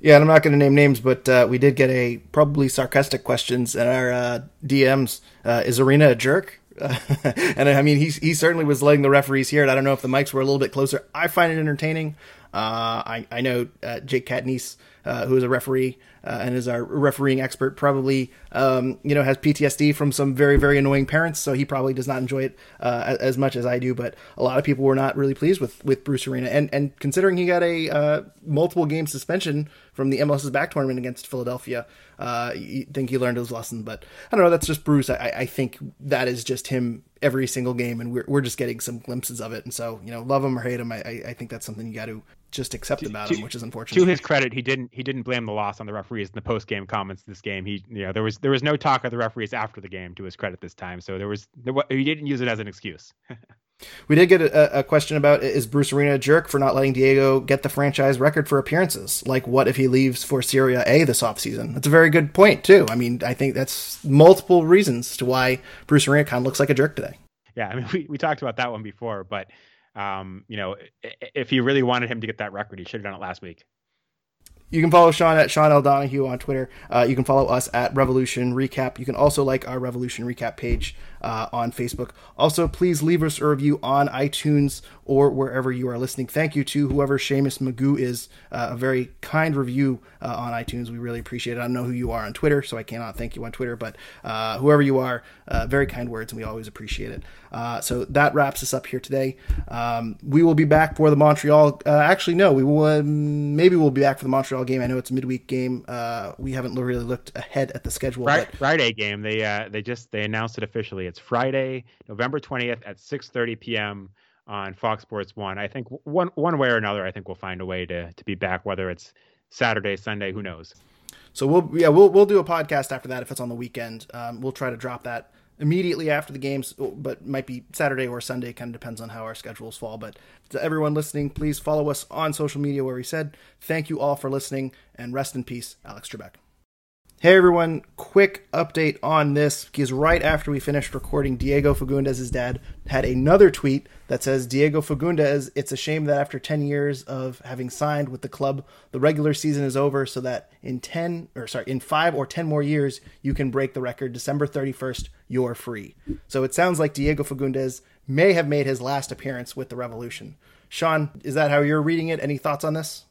Yeah, and I'm not going to name names, but uh, we did get a probably sarcastic questions in our uh, DMs. Uh, is Arena a jerk? and I mean, he he certainly was letting the referees hear it. I don't know if the mics were a little bit closer. I find it entertaining. Uh, I I know uh, Jake Katniss, uh, who is a referee and is our refereeing expert, probably um, you know has PTSD from some very very annoying parents, so he probably does not enjoy it as much as I do. But a lot of people were not really pleased with with Bruce Arena, and and considering he got a multiple game suspension from the MLS's back tournament against Philadelphia. Uh, you think he learned his lesson, but I don't know. That's just Bruce. I, I think that is just him every single game, and we're we're just getting some glimpses of it. And so, you know, love him or hate him, I I think that's something you got to just accept to, about to, him, which is unfortunate. To his credit, he didn't he didn't blame the loss on the referees in the post game comments this game. He you know there was there was no talk of the referees after the game to his credit this time. So there was there, he didn't use it as an excuse. We did get a, a, question about is Bruce Arena a jerk for not letting Diego get the franchise record for appearances? Like, what if he leaves for Serie A this offseason? That's a very good point, too. I mean, I think that's multiple reasons to why Bruce Arena kind of looks like a jerk today. Yeah, I mean, we, we talked about that one before, but, um, you know, if he really wanted him to get that record, he should have done it last week. You can follow Sean at Sean L. Donahue on Twitter. Uh, you can follow us at Revolution Recap. You can also like our Revolution Recap page uh, on Facebook. Also, please leave us a review on iTunes or wherever you are listening. Thank you to whoever Seamus Magoo is. Uh, a very kind review uh, on iTunes. We really appreciate it. I don't know who you are on Twitter, so I cannot thank you on Twitter, but uh, whoever you are, uh, very kind words, and we always appreciate it. Uh, so that wraps us up here today. Um, we will be back for the Montreal. Uh, actually, no, we will. Maybe we'll be back for the Montreal game. I know it's a midweek game. we haven't really looked ahead at the schedule. Friday, but... Friday game. They they just they announced it officially. It's Friday, November twentieth at six thirty p.m on Fox Sports One. I think one one way or another, I think we'll find a way to to be back, whether it's Saturday, Sunday, who knows. So we'll yeah we'll we'll do a podcast after that if it's on the weekend. Um, we'll try to drop that immediately after the games, but might be Saturday or Sunday. Kind of depends on how our schedules fall. But to everyone listening, please follow us on social media where we said thank you all for listening and rest in peace, Alex Trebek. Hey everyone, quick update on this because right after we finished recording, Diego Fagundez's dad had another tweet that says, Diego Fagundez, it's a shame that after 10 years of having signed with the club, the regular season is over so that in 10, or sorry, in five or 10 more years, you can break the record. December 31st, you're free. So it sounds like Diego Fagundez may have made his last appearance with the Revolution. Sean, is that how you're reading it? Any thoughts on this?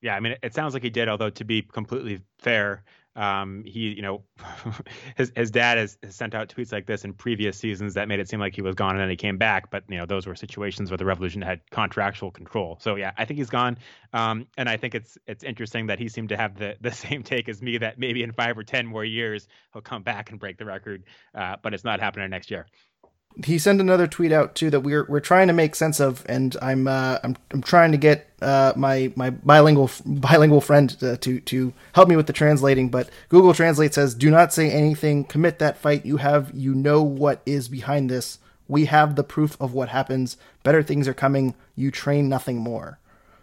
Yeah, I mean, it sounds like he did, although to be completely fair, um, he, you know, his his dad has, has, sent out tweets like this in previous seasons that made it seem like he was gone and then he came back. But you know, those were situations where the Revolution had contractual control. So yeah, I think he's gone. Um, and I think it's it's interesting that he seemed to have the the same take as me that maybe in five or ten more years he'll come back and break the record. Uh, but it's not happening next year. He sent another tweet out too that we're we're trying to make sense of, and I'm uh, I'm I'm trying to get uh, my my bilingual bilingual friend to, to to help me with the translating. But Google Translate says, "Do not say anything. Commit that fight. You have you know what is behind this. We have the proof of what happens. Better things are coming. You train nothing more."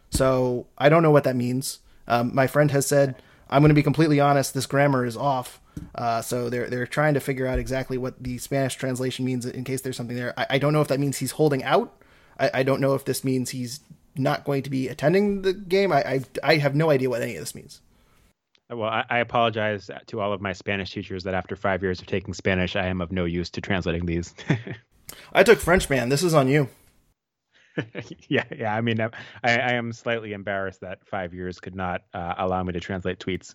So I don't know what that means. Um, my friend has said, "I'm going to be completely honest. This grammar is off." Uh, so they're they're trying to figure out exactly what the Spanish translation means in case there's something there. I, I don't know if that means he's holding out. I, I, don't know if this means he's not going to be attending the game. I, I, I have no idea what any of this means. Well, I, I, apologize to all of my Spanish teachers that after five years of taking Spanish, I am of no use to translating these. I took French, man. This is on you. yeah, yeah. I mean, I, I, am slightly embarrassed that five years could not uh, allow me to translate tweets.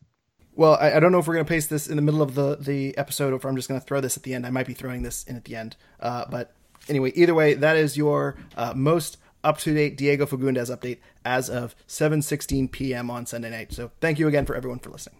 Well, I, I, don't know if we're going to paste this in the middle of the, the episode or if I'm just going to throw this at the end. I might be throwing this in at the end. Uh, but anyway, either way, that is your uh, most up to date Diego Fagundez update as of 7:16 p.m. on Sunday night. So thank you again for everyone for listening.